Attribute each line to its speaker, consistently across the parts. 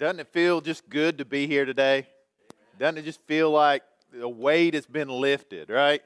Speaker 1: Doesn't it feel just good to be here today? Doesn't it just feel like the weight has been lifted, right?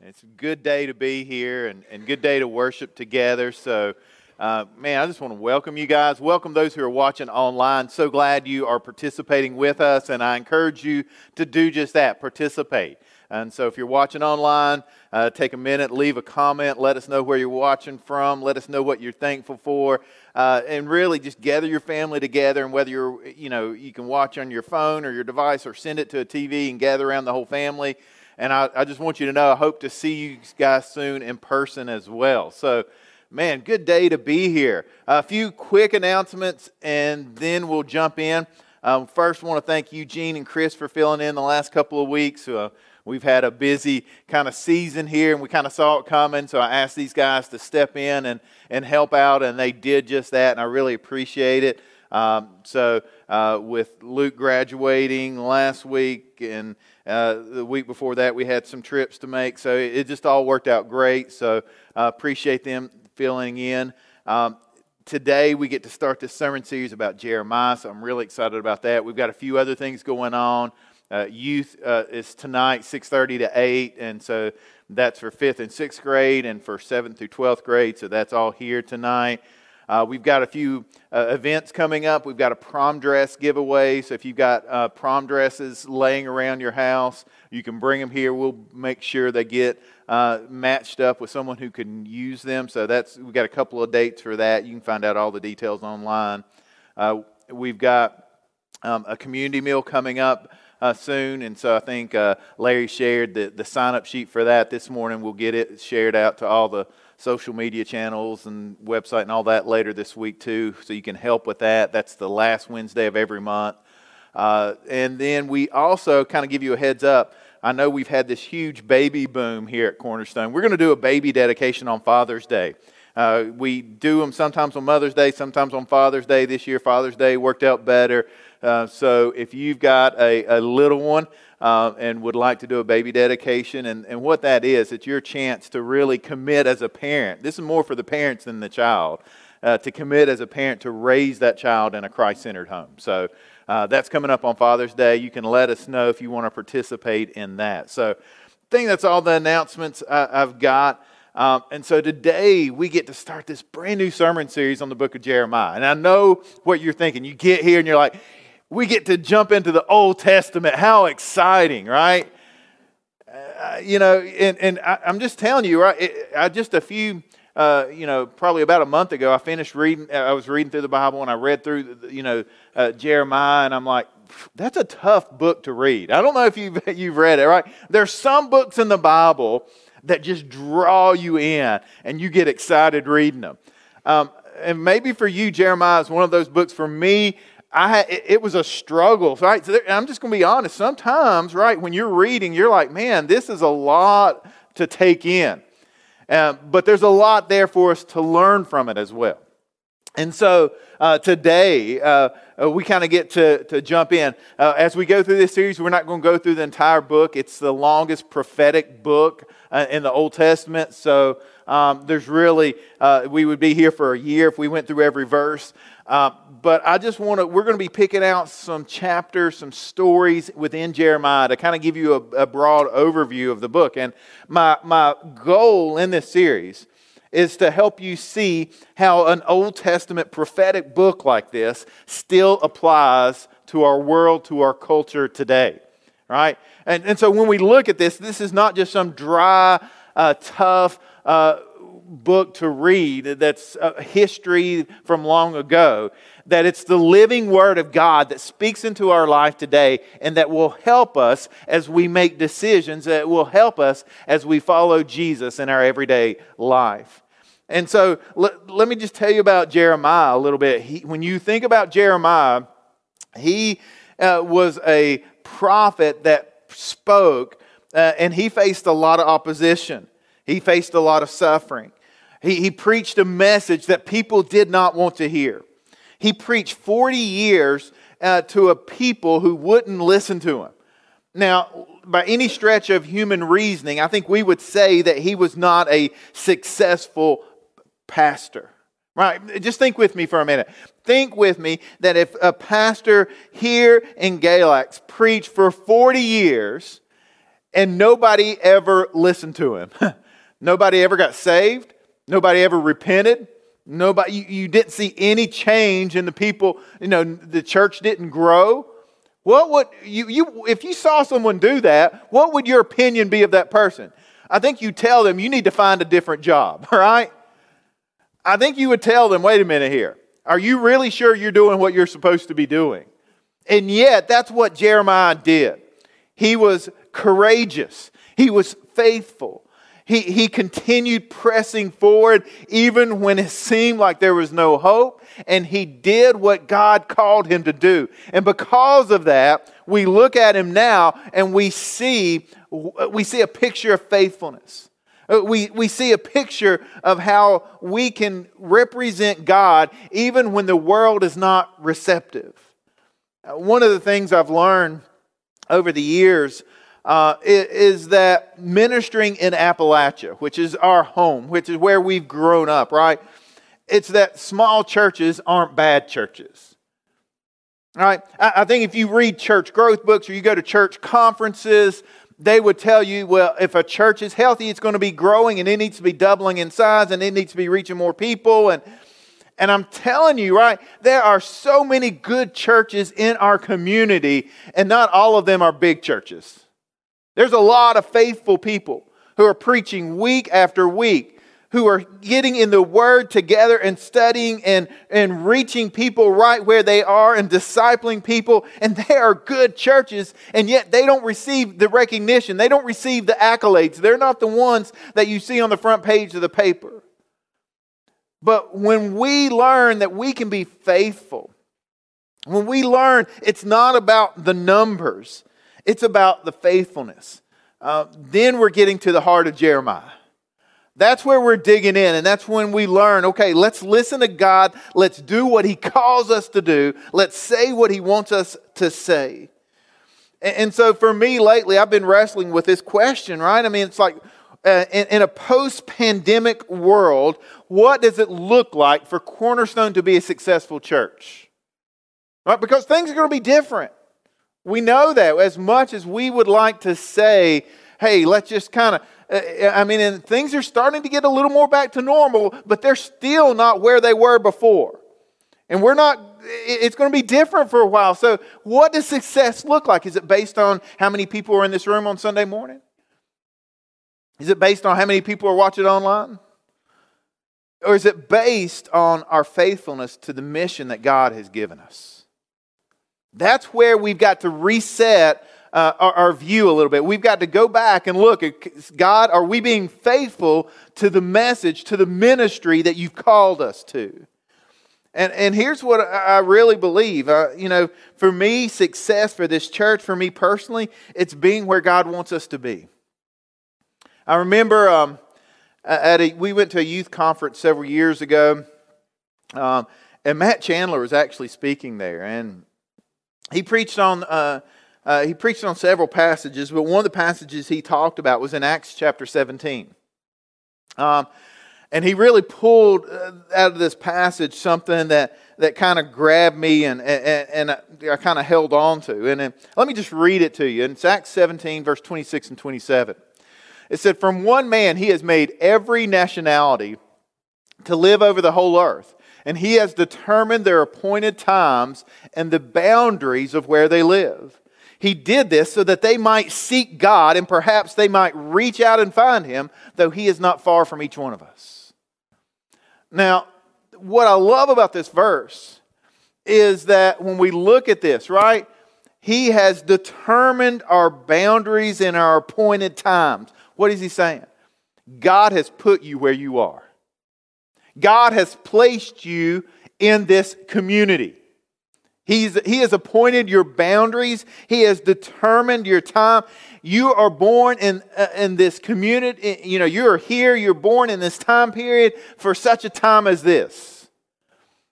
Speaker 1: It's a good day to be here and, and good day to worship together. So, uh, man, I just want to welcome you guys. Welcome those who are watching online. So glad you are participating with us, and I encourage you to do just that participate. And so if you're watching online, uh, take a minute, leave a comment, let us know where you're watching from, let us know what you're thankful for, uh, and really just gather your family together. And whether you're, you know, you can watch on your phone or your device or send it to a TV and gather around the whole family. And I, I just want you to know I hope to see you guys soon in person as well. So, man, good day to be here. A few quick announcements and then we'll jump in. Um, first, I want to thank Eugene and Chris for filling in the last couple of weeks. Uh, We've had a busy kind of season here, and we kind of saw it coming. So I asked these guys to step in and, and help out, and they did just that, and I really appreciate it. Um, so uh, with Luke graduating last week, and uh, the week before that, we had some trips to make. So it, it just all worked out great. So uh, appreciate them filling in. Um, today we get to start this sermon series about Jeremiah, so I'm really excited about that. We've got a few other things going on. Uh, youth uh, is tonight 6.30 to 8 and so that's for 5th and 6th grade and for 7th through 12th grade so that's all here tonight. Uh, we've got a few uh, events coming up. We've got a prom dress giveaway so if you've got uh, prom dresses laying around your house you can bring them here. We'll make sure they get uh, matched up with someone who can use them so that's we've got a couple of dates for that. You can find out all the details online. We've got um, a community meal coming up uh, soon. And so I think uh, Larry shared the, the sign up sheet for that this morning. We'll get it shared out to all the social media channels and website and all that later this week, too. So you can help with that. That's the last Wednesday of every month. Uh, and then we also kind of give you a heads up. I know we've had this huge baby boom here at Cornerstone. We're going to do a baby dedication on Father's Day. Uh, we do them sometimes on Mother's Day, sometimes on Father's Day. This year, Father's Day worked out better. Uh, so if you've got a, a little one uh, and would like to do a baby dedication, and, and what that is, it's your chance to really commit as a parent. This is more for the parents than the child. Uh, to commit as a parent to raise that child in a Christ centered home. So uh, that's coming up on Father's Day. You can let us know if you want to participate in that. So I think that's all the announcements I, have got. Um, and so today we get to start this brand new sermon series on the book of Jeremiah. And I know what you're thinking. You get here and you're like, we get to jump into the Old Testament. How exciting, right? Uh, you know, and, and I, am just telling you, right? It, I just a few, uh, you know, probably about a month ago, I finished reading. I was reading through the Bible and I read through, you know, uh, Jeremiah, and I'm like, that's a tough book to read. I don't know if you've you've read it, right? There's some books in the Bible that just draw you in, and you get excited reading them. Um, and maybe for you, Jeremiah is one of those books. For me, I had, it was a struggle, right? So there, I'm just going to be honest. Sometimes, right, when you're reading, you're like, man, this is a lot to take in. Uh, but there's a lot there for us to learn from it as well. And so uh, today, uh, uh we kind of get to, to jump in. Uh, as we go through this series, we're not going to go through the entire book. It's the longest prophetic book uh, in the Old Testament. So um, there's really, we would be here for a year if we went through every verse. Uh, but I just want to, we're going to be picking out some chapters, some stories within Jeremiah to kind of give you a, a broad overview of the book. And my, my goal in this series is to help you see how an Old Testament prophetic book like this still applies to our world, to our culture today. Right? And, and so when we look at this, this is not just some dry, uh, tough, uh, book to read that's a history from long ago, that it's the living Word of God that speaks into our life today and that will help us as we make decisions, that will help us as we follow Jesus in our everyday life. And so let, let me just tell you about Jeremiah a little bit. He, when you think about Jeremiah, he uh, was a prophet that spoke uh, and he faced a lot of opposition. He faced a lot of suffering. He, he preached a message that people did not want to hear. He preached 40 years uh, to a people who wouldn't listen to him. Now, by any stretch of human reasoning, I think we would say that he was not a successful pastor. Right? Just think with me for a minute. think with me that if a pastor here in Galax preached for 40 years and nobody ever listened to him, nobody ever got saved, nobody ever repented, nobody you, you didn't see any change in the people, you know, the church didn't grow. What would you, you if you saw someone do that, what would your opinion be of that person? I think you tell them you need to find a different job, all right? I think you would tell them, wait a minute here. Are you really sure you're doing what you're supposed to be doing? And yet, that's what Jeremiah did. He was courageous, he was faithful. He, he continued pressing forward even when it seemed like there was no hope, and he did what God called him to do. And because of that, we look at him now and we see, we see a picture of faithfulness. Uh, we, we see a picture of how we can represent God even when the world is not receptive. Uh, one of the things I've learned over the years uh, is that ministering in Appalachia, which is our home, which is where we've grown up, right? It's that small churches aren't bad churches. Right? I think if you read church growth books or you go to church conferences, they would tell you, well, if a church is healthy, it's going to be growing and it needs to be doubling in size and it needs to be reaching more people. And, and I'm telling you, right, there are so many good churches in our community, and not all of them are big churches. There's a lot of faithful people who are preaching week after week who are getting in the Word together and studying and, and reaching people right where they are and discipling people. And they are good churches, and yet they don't receive the recognition. They don't receive the accolades. They're not the ones that you see on the front page of the paper. But when we learn that we can be faithful, when we learn it's not about the numbers, it's about the faithfulness, uh, then we're getting to the heart of Jeremiah. That's where we're digging in, and that's when we learn okay, let's listen to God. Let's do what He calls us to do. Let's say what He wants us to say. And, so for me lately, I've been wrestling with this question, right? I mean, it's like uh, in, in a post pandemic world, what does it look like for Cornerstone to be a successful church? Right? Because things are going to be different. We know that as much as we would like to say, hey, let's just kind of uh, I mean, and things are starting to get a little more back to normal, but they're still not where they were before. And we're not, it's going to be different for a while. So, what does success look like? Is it based on how many people are in this room on Sunday morning? Is it based on how many people are watching online? Or is it based on our faithfulness to the mission that God has given us? That's where we've got to reset uh, our, our, view a little bit. We've got to go back and look at God, are we being faithful to the message, to the ministry that you've called us to? And, and here's what I really believe. Uh, you know, for me, success for this church, for me personally, it's being where God wants us to be. I remember um, at a, we went to a youth conference several years ago, um, and Matt Chandler was actually speaking there, and he preached on uh, uh, he preached on several passages, but one of the passages he talked about was in Acts chapter 17. Um, and he really pulled uh, out of this passage something that, that kind of grabbed me and, and, and I kind of held on to. And, let me just read it to you. It's Acts 17, verse 26 and 27. It said, From one man he has made every nationality to live over the whole earth, and he has determined their appointed times and the boundaries of where they live. He did this so that they might seek God and perhaps they might reach out and find him, though he is not far from each one of us. Now, what I love about this verse is that when we look at this, right, he has determined our boundaries and our appointed times. What is he saying? God has put you where you are. God has placed you in this community. He's, he has appointed your boundaries. He has determined your time. You are born in, uh, in this community. You know, you are here. You're born in this time period for such a time as this.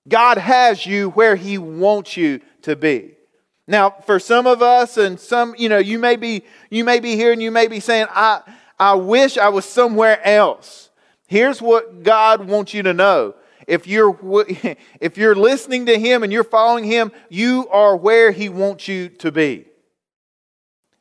Speaker 1: God has you where He wants you to be. Now, for some of us, and some, you know, you may be, you may be here and you may be saying, I, I wish I was somewhere else. Here's what God wants you to know if you're, if you're listening to Him and you're following Him, you are where He wants you to be.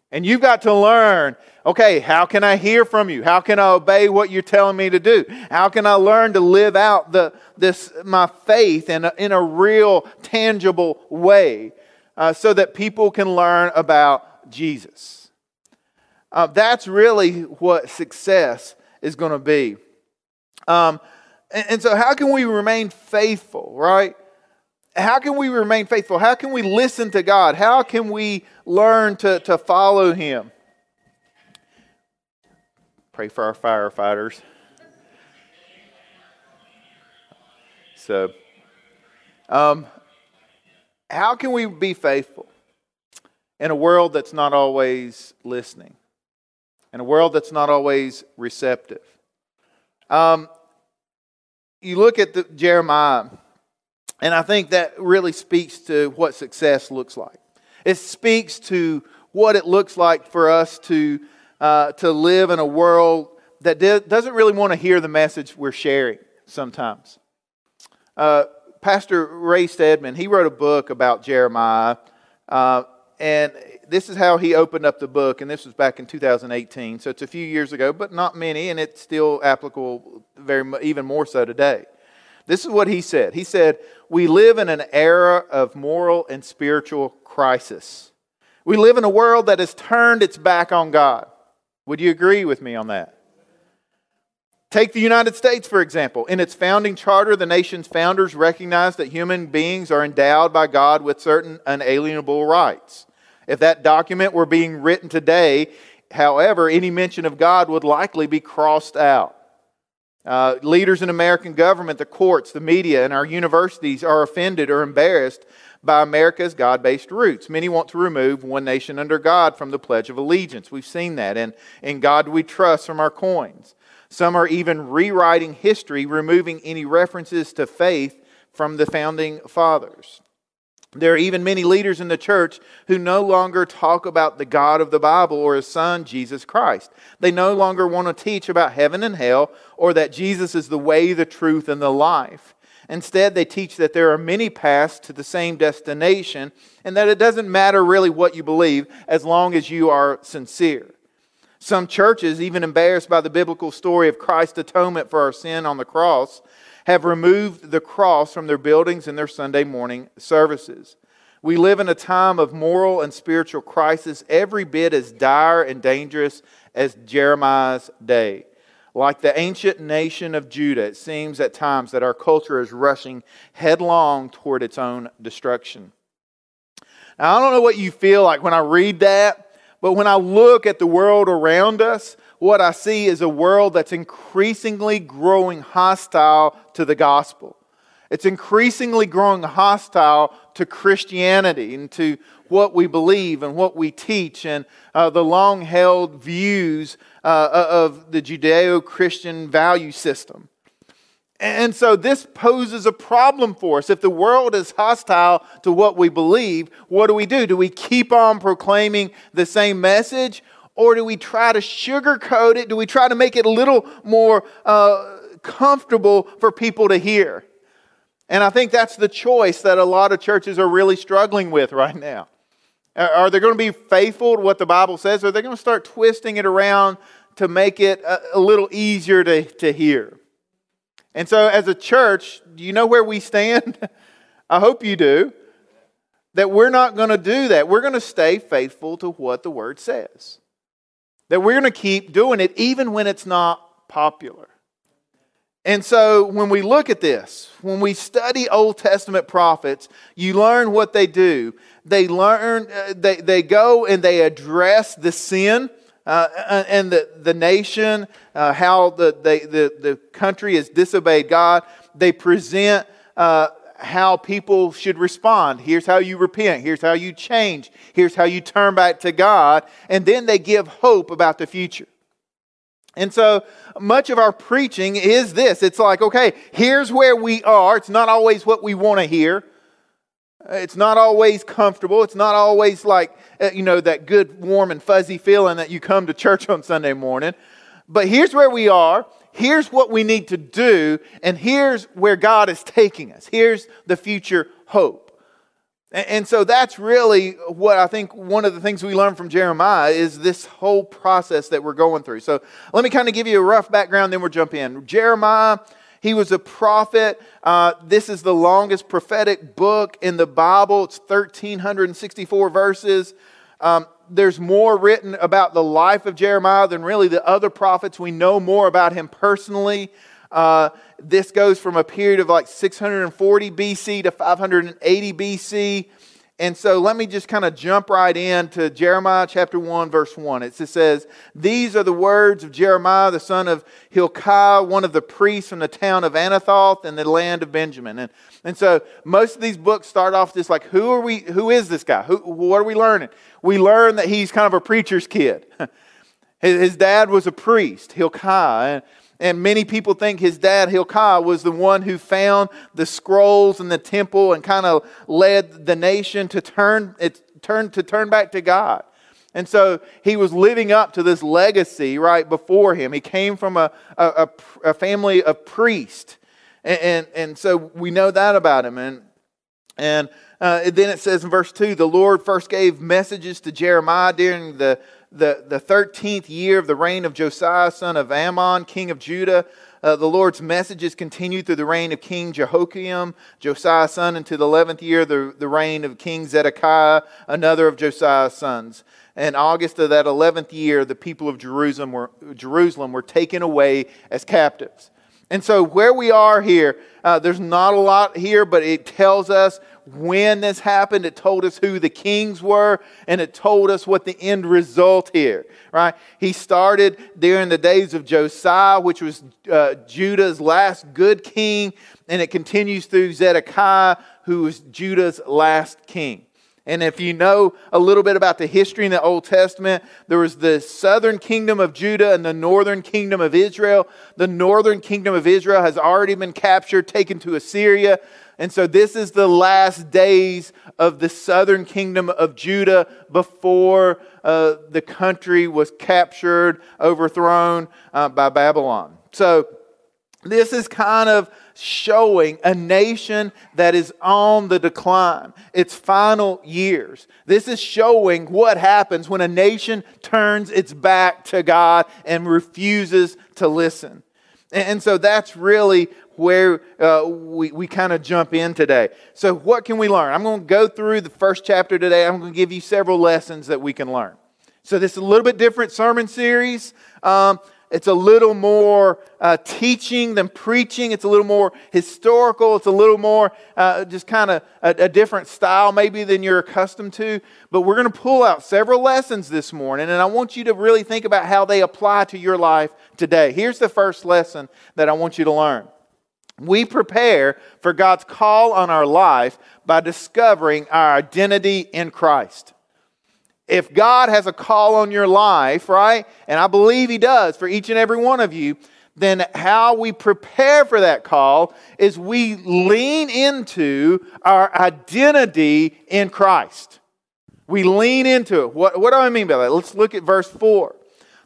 Speaker 1: And you've got to learn okay, how can I hear from you? How can I obey what you're telling me to do? How can I learn to live out the, this, my faith in a, in a real, tangible way uh, so that people can learn about Jesus? Uh, that's really what success is going to be. Um, and, and so, how can we remain faithful, right? How can we remain faithful? How can we listen to God? How can we learn to, to follow Him? Pray for our firefighters. So, um, how can we be faithful in a world that's not always listening, in a world that's not always receptive? Um, you look at the, Jeremiah, and I think that really speaks to what success looks like. It speaks to what it looks like for us to, uh, to live in a world that doesn't really want to hear the message we're sharing sometimes. Uh, Pastor Ray Stedman, he wrote a book about Jeremiah, uh, and this is how he opened up the book, and this was back in 2018, so it's a few years ago, but not many, and it's still applicable very even more so today. This is what he said. He said, "We live in an era of moral and spiritual crisis. We live in a world that has turned its back on God." Would you agree with me on that? Take the United States, for example. In its founding charter, the nation's founders recognized that human beings are endowed by God with certain unalienable rights. If that document were being written today, however, any mention of God would likely be crossed out. Uh, leaders in American government, the courts, the media, and our universities are offended or embarrassed by America's God based roots. Many want to remove one nation under God from the Pledge of Allegiance. We've seen that. And in God we trust from our coins. Some are even rewriting history, removing any references to faith from the founding fathers. There are even many leaders in the church who no longer talk about the God of the Bible or his son, Jesus Christ. They no longer want to teach about heaven and hell or that Jesus is the way, the truth, and the life. Instead, they teach that there are many paths to the same destination and that it doesn't matter really what you believe as long as you are sincere. Some churches, even embarrassed by the biblical story of Christ's atonement for our sin on the cross, have removed the cross from their buildings and their Sunday morning services. We live in a time of moral and spiritual crisis every bit as dire and dangerous as Jeremiah's day. Like the ancient nation of Judah, it seems at times that our culture is rushing headlong toward its own destruction. Now, I don't know what you feel like when I read that, but when I look at the world around us, what I see is a world that's increasingly growing hostile to the gospel. It's increasingly growing hostile to Christianity and to what we believe and what we teach and uh, the long held views uh, of the Judeo Christian value system. And so this poses a problem for us. If the world is hostile to what we believe, what do we do? Do we keep on proclaiming the same message? Or do we try to sugarcoat it? Do we try to make it a little more uh, comfortable for people to hear? And I think that's the choice that a lot of churches are really struggling with right now. Are they going to be faithful to what the Bible says? Or are they going to start twisting it around to make it a, little easier to, to hear? And so, as a church, do you know where we stand? I hope you do. That we're not going to do that. We're going to stay faithful to what the Word says. That we're going to keep doing it even when it's not popular. And so, when we look at this, when we study Old Testament prophets, you learn what they do. They learn, uh, they, they go and they address the sin uh, uh, and the, the nation, uh, how the, the, the, the, country has disobeyed God. They present uh, how people should respond. Here's how you repent. Here's how you change. Here's how you turn back to God. And then they give hope about the future. And so much of our preaching is this it's like, okay, here's where we are. It's not always what we want to hear. It's not always comfortable. It's not always like, uh, you know, that good, warm, and fuzzy feeling that you come to church on Sunday morning. But here's where we are. Here's what we need to do, and here's where God is taking us. Here's the future hope. And so that's really what I think one of the things we learn from Jeremiah is this whole process that we're going through. So let me kind of give you a rough background, then we'll jump in. Jeremiah, he was a prophet. Uh, this is the longest prophetic book in the Bible, it's 1,364 verses. Um, there's more written about the life of Jeremiah than really the other prophets. We know more about him personally. Uh, this goes from a period of like 640 BC to 580 BC. And so let me just kind of jump right into Jeremiah chapter 1, verse 1. It says, These are the words of Jeremiah, the son of Hilkiah, one of the priests from the town of Anathoth in the land of Benjamin. And, and so most of these books start off just like, who are we, who is this guy? Who, what are we learning? We learn that he's kind of a preacher's kid. His dad was a priest, Hilkiah. And many people think his dad, Hilkiah, was the one who found the scrolls in the temple and kind of led the nation to turn, it, turn, to turn back to God. And so he was living up to this legacy right before him. He came from a, a, a family of priests. And, and, and, so we know that about him. And, and uh, then it says in verse 2 the Lord first gave messages to Jeremiah during the the, the 13th year of the reign of Josiah, son of Amon, king of Judah. Uh, the Lord's messages continued through the reign of King Jehoiakim, Josiah's son, into the 11th year, the, the reign of King Zedekiah, another of Josiah's sons. In August of that 11th year, the people of Jerusalem were, Jerusalem were taken away as captives. And so, where we are here, uh, there's not a lot here, but it tells us when this happened. It told us who the kings were, and it told us what the end result here, right? He started during the days of Josiah, which was uh, Judah's last good king, and it continues through Zedekiah, who was Judah's last king. And if you know a little bit about the history in the Old Testament, there was the southern kingdom of Judah and the northern kingdom of Israel. The northern kingdom of Israel has already been captured, taken to Assyria. And so this is the last days of the southern kingdom of Judah before uh, the country was captured, overthrown uh, by Babylon. So this is kind of showing a nation that is on the decline, its final years. This is showing what happens when a nation turns its back to God and refuses to listen. And so that's really where uh, we, we kind of jump in today. So, what can we learn? I'm going to go through the first chapter today. I'm going to give you several lessons that we can learn. So, this is a little bit different sermon series. Um, it's a little more uh, teaching than preaching. It's a little more historical. It's a little more uh, just kind of a, a, different style, maybe, than you're accustomed to. But we're going to pull out several lessons this morning, and I want you to really think about how they apply to your life today. Here's the first lesson that I want you to learn we prepare for God's call on our life by discovering our identity in Christ. If God has a call on your life, right, and I believe He does for each and every one of you, then how we prepare for that call is we lean into our identity in Christ. We lean into it. What, what do I mean by that? Let's look at verse 4.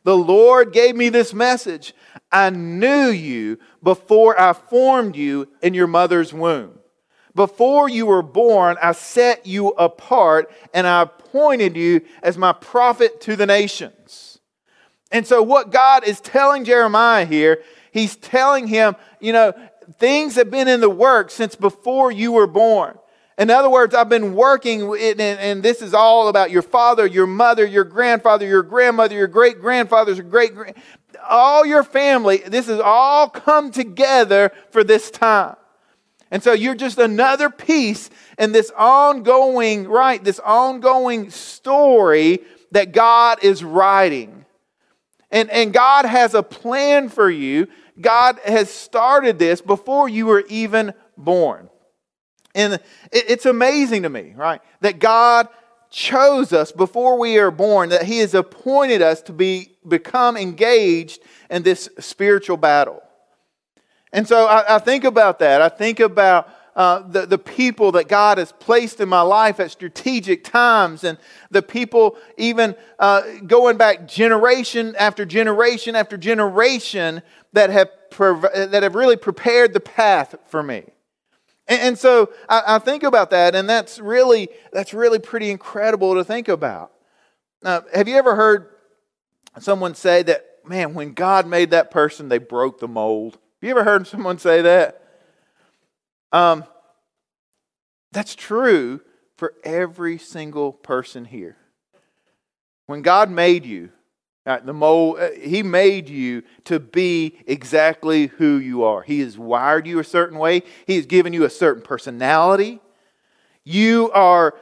Speaker 1: The Lord gave me this message I knew you before I formed you in your mother's womb. Before you were born, I set you apart and I appointed you as my prophet to the nations. And so, what God is telling Jeremiah here, he's telling him, you know, things have been in the works since before you were born. In other words, I've been working, and this is all about your father, your mother, your grandfather, your grandmother, your great grandfathers, your great grand, all your family. This has all come together for this time. And so you're just another piece in this ongoing, right? This ongoing story that God is writing. And, and God has a plan for you. God has started this before you were even born. And it's amazing to me, right? That God chose us before we are born, that He has appointed us to be, become engaged in this spiritual battle. And so I, I think about that. I think about uh, the, the people that God has placed in my life at strategic times, and the people even uh, going back generation after generation after generation that have, that have really prepared the path for me. And, and so I, I, think about that, and that's really, that's really pretty incredible to think about. Now, have you ever heard someone say that, man, when God made that person, they broke the mold? You ever heard someone say that? Um, that's true for every single person here. When God made you, uh, the mold, uh, He made you to be exactly who you are. He has wired you a certain way. He has given you a certain personality. You are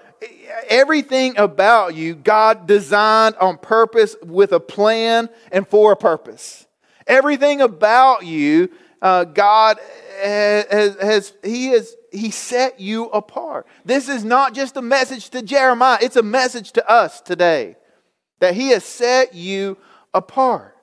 Speaker 1: everything about you. God designed on purpose with a plan and for a purpose. Everything about you, uh, God has, has He has He set you apart. This is not just a message to Jeremiah; it's a message to us today that He has set you apart.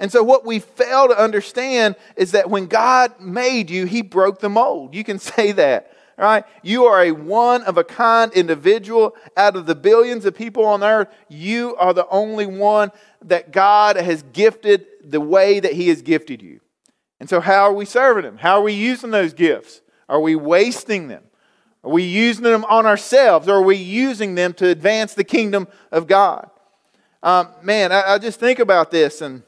Speaker 1: And so, what we fail to understand is that when God made you, He broke the mold. You can say that, right? You are a one of a kind individual. Out of the billions of people on earth, you are the only one that God has gifted the way that He has gifted you. And so, how are we serving Him? How are we using those gifts? Are we wasting them? Are we using them on ourselves? Or are we using them to advance the kingdom of God? Um, man, I, I, just think about this and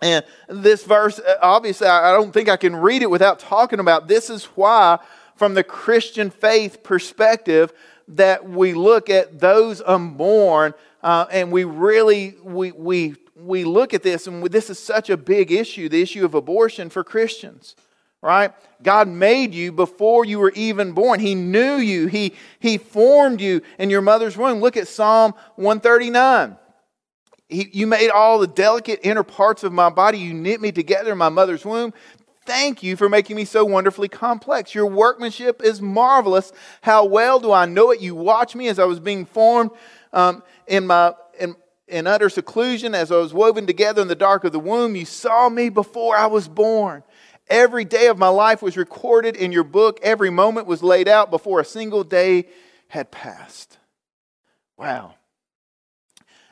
Speaker 1: and this verse. Uh, obviously, I, I don't think I can read it without talking about this. Is why, from the Christian faith perspective, that we look at those unborn uh, and we really we we we look at this and this is such a big issue the issue of abortion for christians right god made you before you were even born he knew you he he formed you in your mother's womb look at psalm 139 he, you made all the delicate inner parts of my body. You knit me together in my mother's womb. Thank you for making me so wonderfully complex. Your workmanship is marvelous. How well do I know it? You watched me as I was being formed um, in my in, in utter seclusion, as I was woven together in the dark of the womb. You saw me before I was born. Every day of my life was recorded in your book. Every moment was laid out before a single day had passed. Wow.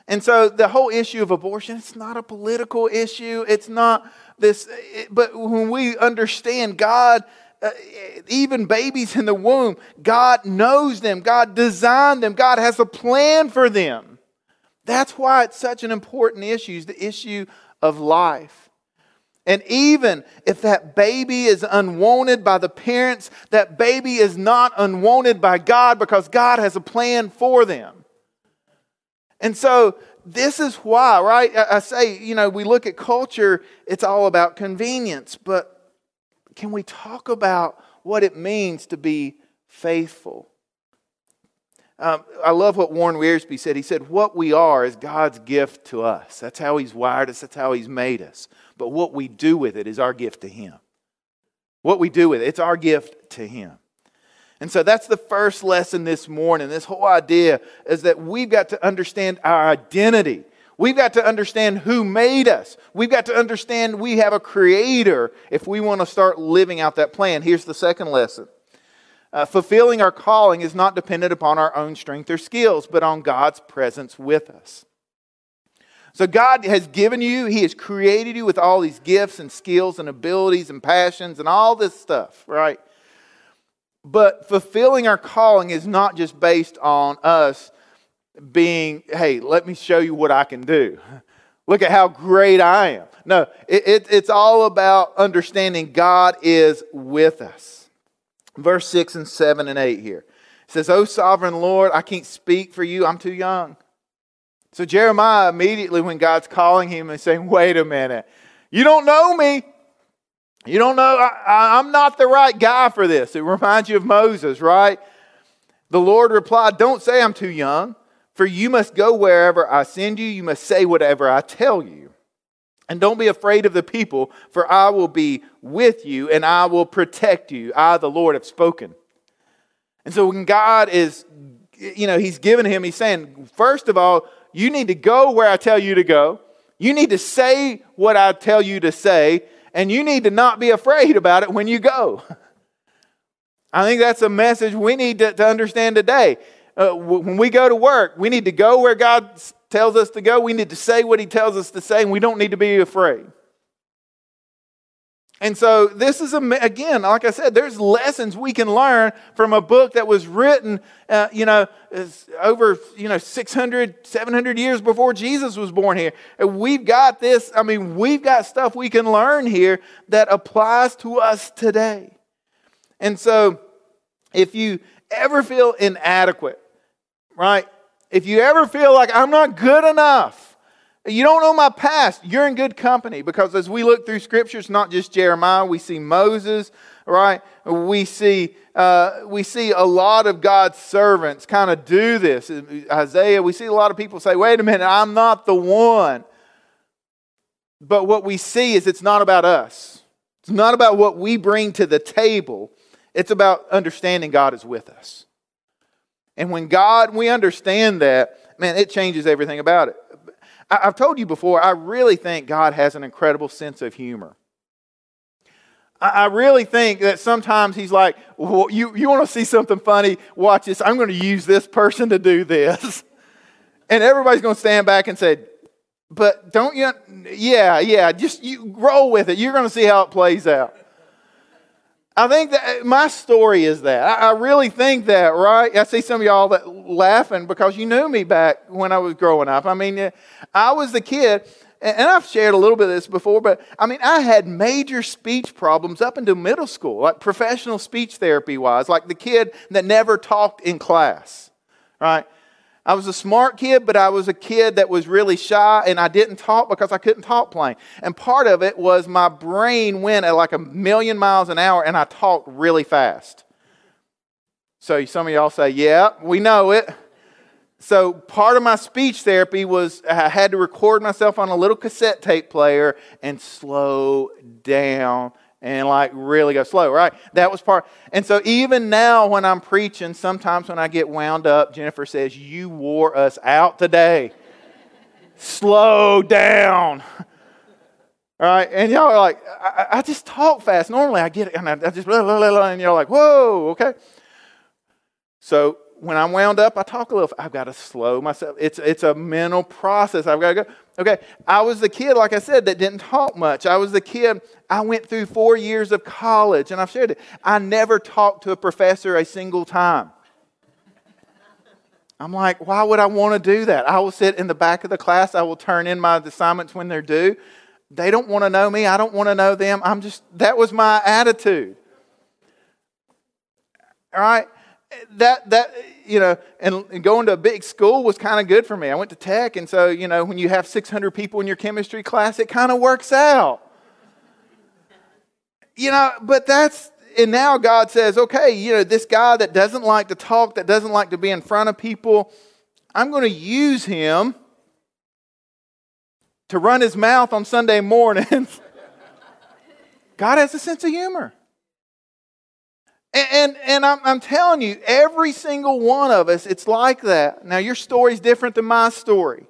Speaker 1: And so the whole issue of abortion, it's not a political issue. It's not this, but when we understand God, uh, even babies in the womb, God knows them, God designed them, God has a plan for them. That's why it's such an important issue, is the issue of life. And even if that baby is unwanted by the parents, that baby is not unwanted by God because God has a plan for them. And so this is why, right? I say, you know, we look at culture, it's all about convenience, but can we talk about what it means to be faithful? Um, I love what Warren Wiersbe said. He said, What we are is God's gift to us. That's how He's wired us, that's how He's made us. But what we do with it is our gift to Him. What we do with it, it's our gift to Him. And so that's the first lesson this morning. This whole idea is that we've got to understand our identity. We've got to understand who made us. We've got to understand we have a creator if we want to start living out that plan. Here's the second lesson uh, fulfilling our calling is not dependent upon our own strength or skills, but on God's presence with us. So, God has given you, He has created you with all these gifts and skills and abilities and passions and all this stuff, right? But fulfilling our calling is not just based on us being, hey, let me show you what I can do. Look at how great I am. No, it, it, it's all about understanding God is with us. Verse 6 and 7 and 8 here. It says, O sovereign Lord, I can't speak for you, I'm too young. So Jeremiah immediately, when God's calling him, is saying, Wait a minute. You don't know me. You don't know, I, am not the right guy for this. It reminds you of Moses, right? The Lord replied, Don't say I'm too young, for you must go wherever I send you. You must say whatever I tell you. And don't be afraid of the people, for I will be with you and I will protect you. I, the Lord, have spoken. And so when God is, you know, He's given him, He's saying, first of all, you need to go where I tell you to go. You need to say what I tell you to say and you need to not be afraid about it when you go. I think that's a message we need to, to understand today. Uh, when we go to work, we need to go where God tells us to go. We need to say what He tells us to say, and we don't need to be afraid. And so, this is, again, like I said, there's lessons we can learn from a book that was written, uh, you know, over, you know, 600, 700 years before Jesus was born here. And we've got this, I mean, we've got stuff we can learn here that applies to us today. And so, if you ever feel inadequate, right? If you ever feel like I'm not good enough, you don't know my past, you're in good company because as we look through scriptures, not just Jeremiah, we see Moses, right? We see, uh, we see a lot of God's servants kind of do this. Isaiah, we see a lot of people say, wait a minute, I'm not the one. But what we see is it's not about us, it's not about what we bring to the table, it's about understanding God is with us. And when God, we understand that, man, it changes everything about it. I've told you before, I really think God has an incredible sense of humor. I really think that sometimes He's like, well, you, you want to see something funny? Watch this. I'm going to use this person to do this. And everybody's going to stand back and say, but don't you? Yeah, yeah, just you roll with it. You're going to see how it plays out. I think that uh, my story is that. I really think that, right? I see some of y'all that laughing because you knew me back when I was growing up. I mean, uh, I was the kid, and I've shared a little bit of this before, but I mean, I had major speech problems up into middle school, like professional speech therapy wise, like the kid that never talked in class, right? I was a smart kid, but I was a kid that was really shy and I didn't talk because I couldn't talk plain. And part of it was my brain went at like a million miles an hour and I talked really fast. So some of y'all say, yeah, we know it. So part of my speech therapy was I had to record myself on a little cassette tape player and slow down and like really go slow, right? That was part. And so even now when I'm preaching, sometimes when I get wound up, Jennifer says, You wore us out today. Slow down. All right, and y'all are like, I, I, just talk fast. Normally I get it, and I, I just, blah, blah, blah, and you're like, whoa, okay. So when I'm wound up, I talk a little. I've got to slow myself. It's, it's a mental process. I've got to go. Okay, I was the kid, like I said, that didn't talk much. I was the kid, I went through four years of college, and I've shared it. I never talked to a professor a single time. I'm like, why would I want to do that? I will sit in the back of the class, I will turn in my assignments when they're due. They don't want to know me, I don't want to know them. I'm just, that was my attitude. All right? That that you know and, and going to a big school was kind of good for me. I went to tech and so you know when you have 600 people in your chemistry class it kind of works out. You know but that's and now god says okay you know this guy that doesn't like to talk that doesn't like to be in front of people i'm going to use him to run his mouth on sunday mornings. God has a sense of humor and, and, I'm, I'm telling you, every single one of us, it's like that. Now, your story's different than my story.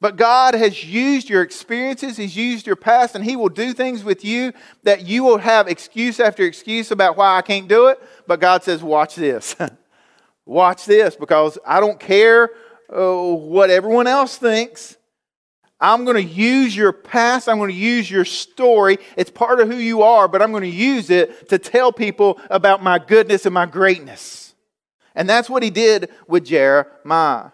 Speaker 1: But God has used your experiences, He's used your past, and He will do things with you that you will have excuse after excuse about why I can't do it. But God says, Watch this. Watch this, because I don't care uh, what everyone else thinks. I'm going to use your past. I'm going to use your story. It's part of who you are, but I'm going to use it to tell people about my goodness and my greatness. And that's what he did with Jeremiah.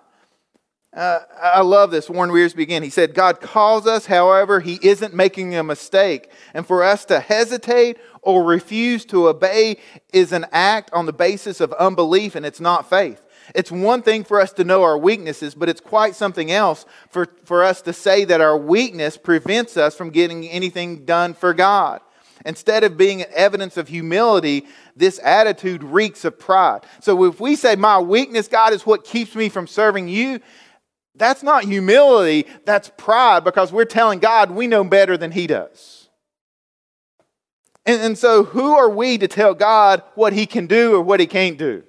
Speaker 1: Uh, I love this. Warren Wiersbe again. He said, God calls us, however, he isn't making a mistake. And for us to hesitate or refuse to obey is an act on the basis of unbelief, and it's not faith. It's one thing for us to know our weaknesses, but it's quite something else for, for us to say that our weakness prevents us from getting anything done for God. Instead of being an evidence of humility, this attitude reeks of pride. So if we say, My weakness, God, is what keeps me from serving you, that's not humility, that's pride because we're telling God we know better than He does. And, and so, who are we to tell God what He can do or what He can't do?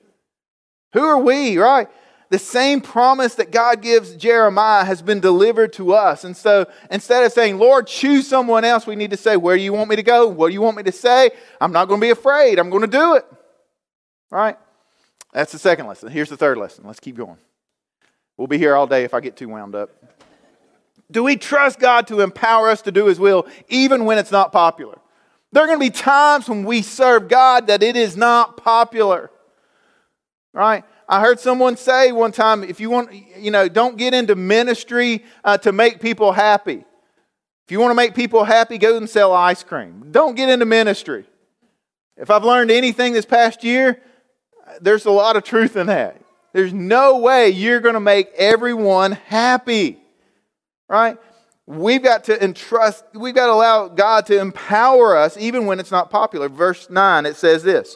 Speaker 1: Who are we, right? The same promise that God gives Jeremiah has been delivered to us. And so instead of saying, Lord, choose someone else, we need to say, Where do you want me to go? What do you want me to say? I'm not going to be afraid. I'm going to do it. Right? That's the second lesson. Here's the third lesson. Let's keep going. We'll be here all day if I get too wound up. Do we trust God to empower us to do His will even when it's not popular? There are going to be times when we serve God that it is not popular. Right? I heard someone say one time if you want, you know, don't get into ministry uh, to make people happy. If you want to make people happy, go and sell ice cream. Don't get into ministry. If I've learned anything this past year, there's a lot of truth in that. There's no way you're going to make everyone happy. Right? We've got to entrust, we've got to allow God to empower us even when it's not popular. Verse 9, it says this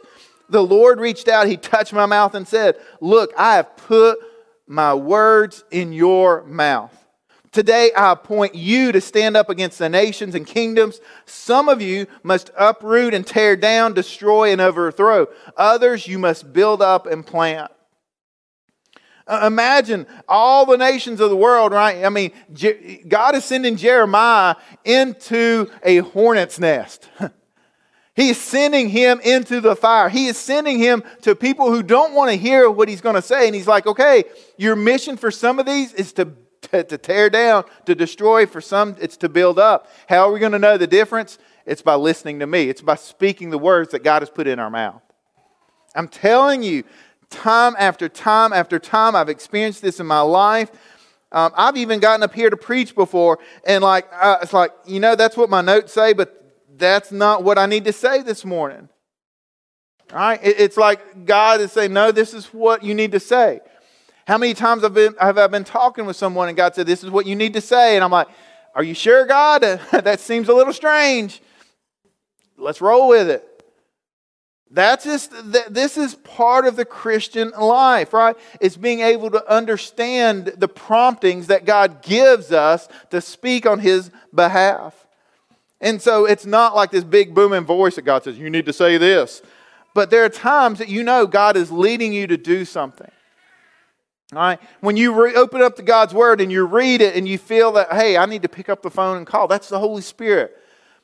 Speaker 1: The Lord reached out, He touched my mouth and said, Look, I have put my words in your mouth. Today I appoint you to stand up against the nations and kingdoms. Some of you must uproot and tear down, destroy and overthrow. Others you must build up and plant. Uh, imagine all the nations of the world, right? I mean, God is sending Jeremiah into a hornet's nest. he is sending him into the fire. He is sending him to people who don't want to hear what he's going to say. And he's like, okay, your mission for some of these is to, to, to tear down, to destroy. For some, it's to build up. How are we going to know the difference? It's by listening to me, it's by speaking the words that God has put in our mouth. I'm telling you, time after time after time. I've experienced this in my life. Um, I've even gotten up here to preach before, and like uh, it's like you know that's what my notes say, but that's not what I need to say this morning. All right? It's like God is saying, no, this is what you need to say. How many times have, been, have I been talking with someone and God said, this is what you need to say? And I'm like, are you sure, God? that seems a little strange. Let's roll with it. That's just, this is part of the Christian life, right? It's being able to understand the promptings that God gives us to speak on His behalf. And so it's not like this big booming voice that God says, you need to say this. But there are times that you know God is leading you to do something. All right? When you re- open up to God's Word and you read it and you feel that, hey, I need to pick up the phone and call, that's the Holy Spirit.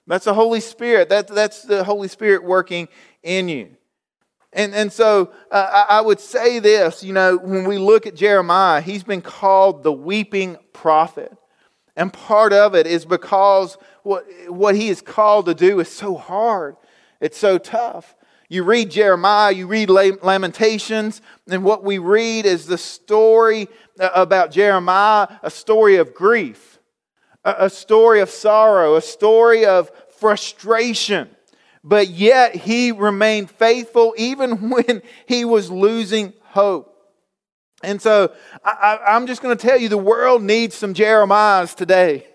Speaker 1: That's the Holy Spirit. That, that's the Holy Spirit working in you. And, and so uh, I would say this you know, when we look at Jeremiah, he's been called the weeping prophet. And part of it is because what, what he is called to do is so hard, it's so tough. You read Jeremiah, you read Lamentations, and what we read is the story uh, about Jeremiah, a story of grief, a story of sorrow, a story of frustration but yet he remained faithful even when he was losing hope. And so I, am just going to tell you the world needs some Jeremiahs today.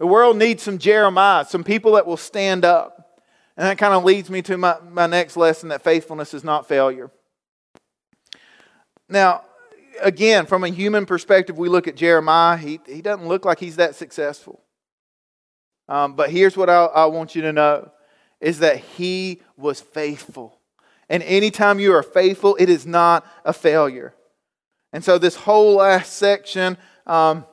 Speaker 1: The world needs some Jeremiah, some people that will stand up. And that kind of leads me to my, my next lesson that faithfulness is not failure. Now, again, from a human perspective, we look at Jeremiah, he, he doesn't look like he's that successful. Um, but here's what I, I want you to know is that he was faithful. And anytime you are faithful, it is not a failure. And so, this whole last section, um,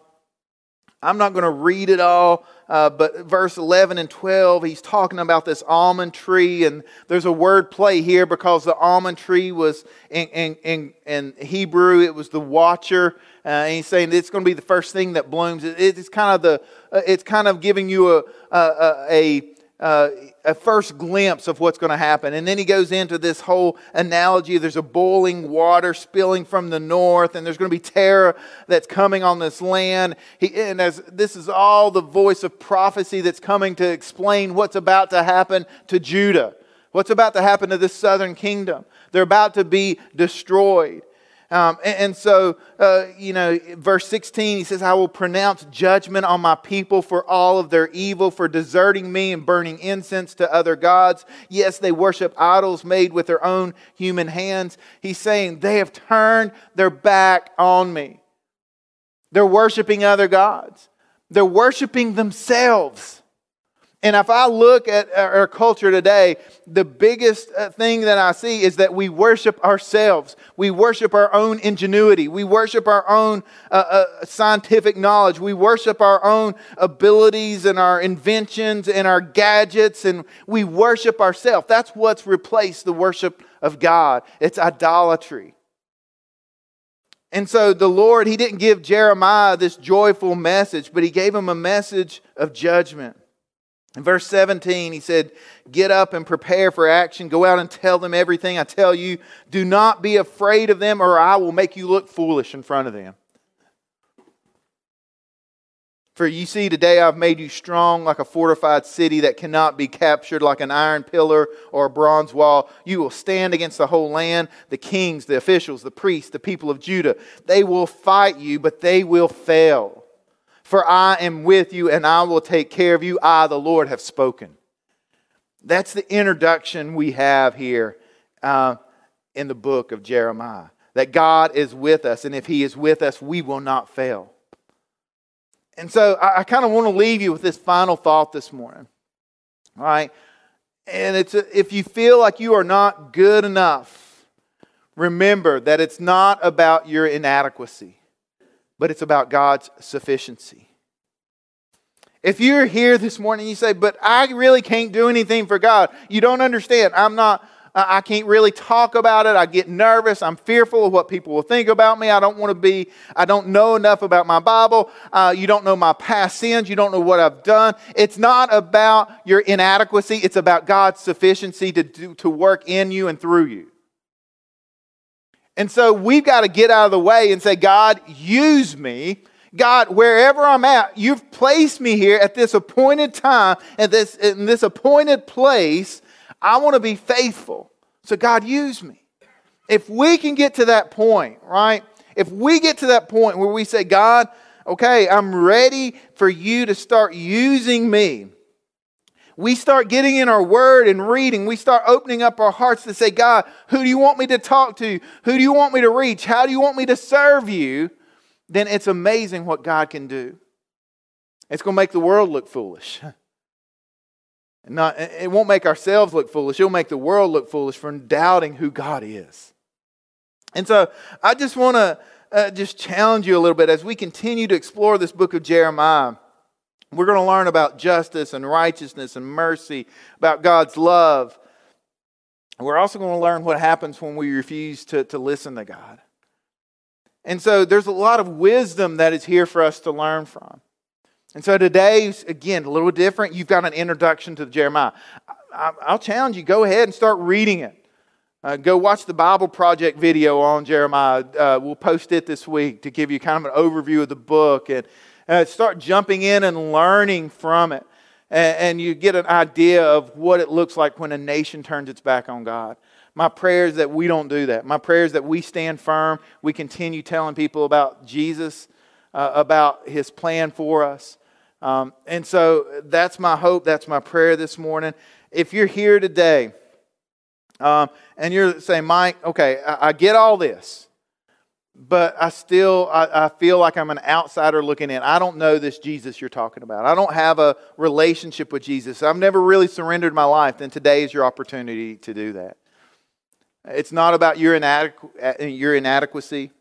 Speaker 1: I'm not going to read it all, uh, but verse 11 and 12, he's talking about this almond tree, and there's a word play here because the almond tree was in, in, in, in Hebrew, it was the watcher. Uh, and he's saying it's going to be the first thing that blooms. It, it's kind of the, uh, it's kind of giving you a, a, a uh, a first glimpse of what's going to happen. And then he goes into this whole analogy there's a boiling water spilling from the north, and there's going to be terror that's coming on this land. He, and as this is all the voice of prophecy that's coming to explain what's about to happen to Judah, what's about to happen to this southern kingdom. They're about to be destroyed. Um, and, and, so, uh, you know, verse 16, he says, I will pronounce judgment on my people for all of their evil, for deserting me and burning incense to other gods. Yes, they worship idols made with their own human hands. He's saying, they have turned their back on me. They're worshiping other gods, they're worshiping themselves. And if I look at our culture today, the biggest uh, thing that I see is that we worship ourselves. We worship our own ingenuity. We worship our own uh, uh, scientific knowledge. We worship our own abilities and our inventions and our gadgets, and we worship ourselves. That's what's replaced the worship
Speaker 2: of God. It's idolatry. And so the Lord, He didn't give Jeremiah this joyful message, but He gave him a message of judgment. In verse 17, He said, Get up and prepare for action. Go out and tell them everything I tell you. Do not be afraid of them, or I will make you look foolish in front of them. For you see, today I've made you strong like a fortified city that cannot be captured, like an iron pillar or a bronze wall. You will stand against the whole land, the kings, the officials, the priests, the people of Judah. They will fight you, but they will fail. For I am with you, and I will take care of you. I, the Lord, have spoken. That's the introduction we have here uh, in the book of Jeremiah. That God is with us, and if He is with us, we will not fail. And so I, I kind of want to leave you with this final thought this morning. All right? And it's a, if you feel like you are not good enough, remember that it's not about your inadequacy, but it's about God's sufficiency. If you're here this morning you say, But I really can't do anything for God, you don't understand. I'm not I can't really talk about it. I get nervous. I'm fearful of what people will think about me. I don't want to be, I don't know enough about my Bible. Uh, you don't know my past sins. You don't know what I've done. It's not about your inadequacy, it's about God's sufficiency to, do, to work in you and through you. And so we've got to get out of the way and say, God, use me. God, wherever I'm at, you've placed me here at this appointed time, at this, in this appointed place I want to be faithful. So, God, use me. If we can get to that point, right? If we get to that point where we say, God, okay, I'm ready for you to start using me. We start getting in our word and reading. We start opening up our hearts to say, God, who do you want me to talk to? Who do you want me to reach? How do you want me to serve you? Then it's amazing what God can do. It's going to make the world look foolish. Not, it won't make ourselves look foolish. It'll make the world look foolish for doubting who God is. And so I just want to uh, just challenge you a little bit as we continue to explore this book of Jeremiah. We're going to learn about justice and righteousness and mercy, about God's love. We're also going to learn what happens when we refuse to, to listen to God. And so there's a lot of wisdom that is here for us to learn from. And so today's, again, a little different. You've got an introduction to Jeremiah. I'll challenge you, go ahead and start reading it. Uh, go watch the Bible Project video on Jeremiah. Uh, we'll post it this week to give you kind of an overview of the book and uh, start jumping in and learning from it. And, and you get an idea of what it looks like when a nation turns its back on God. My prayer is that we don't do that. My prayer is that we stand firm. We continue telling people about Jesus, uh, about his plan for us. Um, and so that's my hope. That's my prayer this morning. If you're here today um, and you're saying, Mike, okay, I, I, get all this, but I still I, I feel like I'm an outsider looking in. I don't know this Jesus you're talking about. I don't have a relationship with Jesus. I've never really surrendered my life. Then today is your opportunity to do that. It's not about your, inadequ- uh, your inadequacy.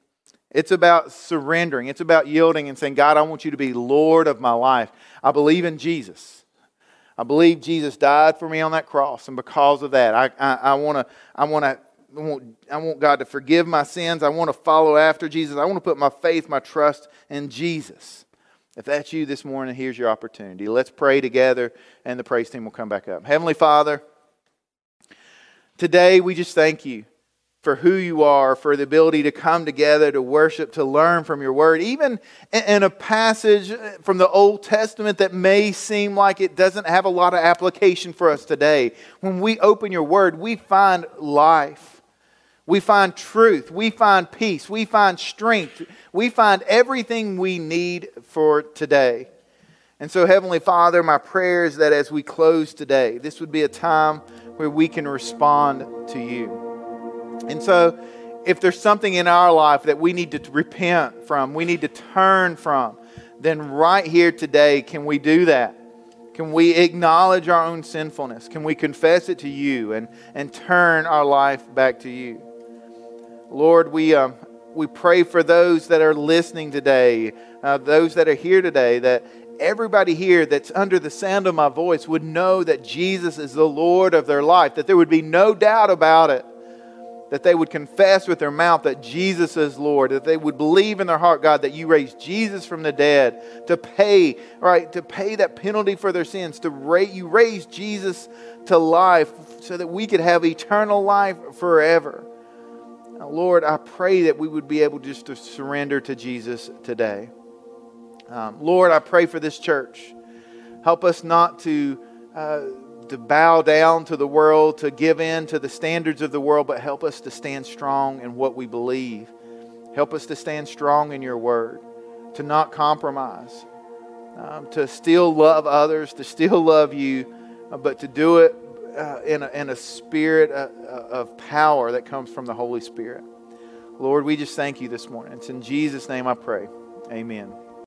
Speaker 2: It's about surrendering. It's about yielding and saying, God, I want you to be Lord of my life. I believe in Jesus. I believe Jesus died for me on that cross, and because of that, I, I, I want to, I want to, I want, I want God to forgive my sins. I want to follow after Jesus. I want to put my faith, my trust in Jesus. If that's you this morning, here's your opportunity. Let's pray together, and the praise team will come back up. Heavenly Father, today we just thank you for who you are, for the ability to come together to worship, to learn from your word. Even in a passage from the Old Testament that may seem like it doesn't have a lot of application for us today, when we open your word, we find life. We find truth. We find peace. We find strength. We find everything we need for today. And so, Heavenly Father, my prayer is that as we close today, this would be a time where we can respond to you. And so, if there's something in our life that we need to repent from, we need to turn from, then right here today, can we do that? Can we acknowledge our own sinfulness? Can we confess it to you and, and turn our life back to you? Lord, we, um, we pray for those that are listening today, uh, those that are here today, that everybody here that's under the sound of my voice would know that Jesus is the Lord of their life, that there would be no doubt about it that they would confess with their mouth that Jesus is Lord, that they would believe in their heart, God, that you raised Jesus from the dead to pay, right, to pay that penalty for their sins, to raise, you raised Jesus to life so that we could have eternal life forever. Now, Lord, I pray that we would be able just to surrender to Jesus today. Um, Lord, I pray for this church. Help us not to. Uh, to bow down to the world, to give in to the standards of the world, but help us to stand strong in what we believe. Help us to stand strong in your word, to not compromise, um, to still love others, to still love you, uh, but to do it uh, in, a, a spirit uh, uh of power that comes from the Holy Spirit. Lord, we just thank you this morning. It's in Jesus' name I pray. Amen.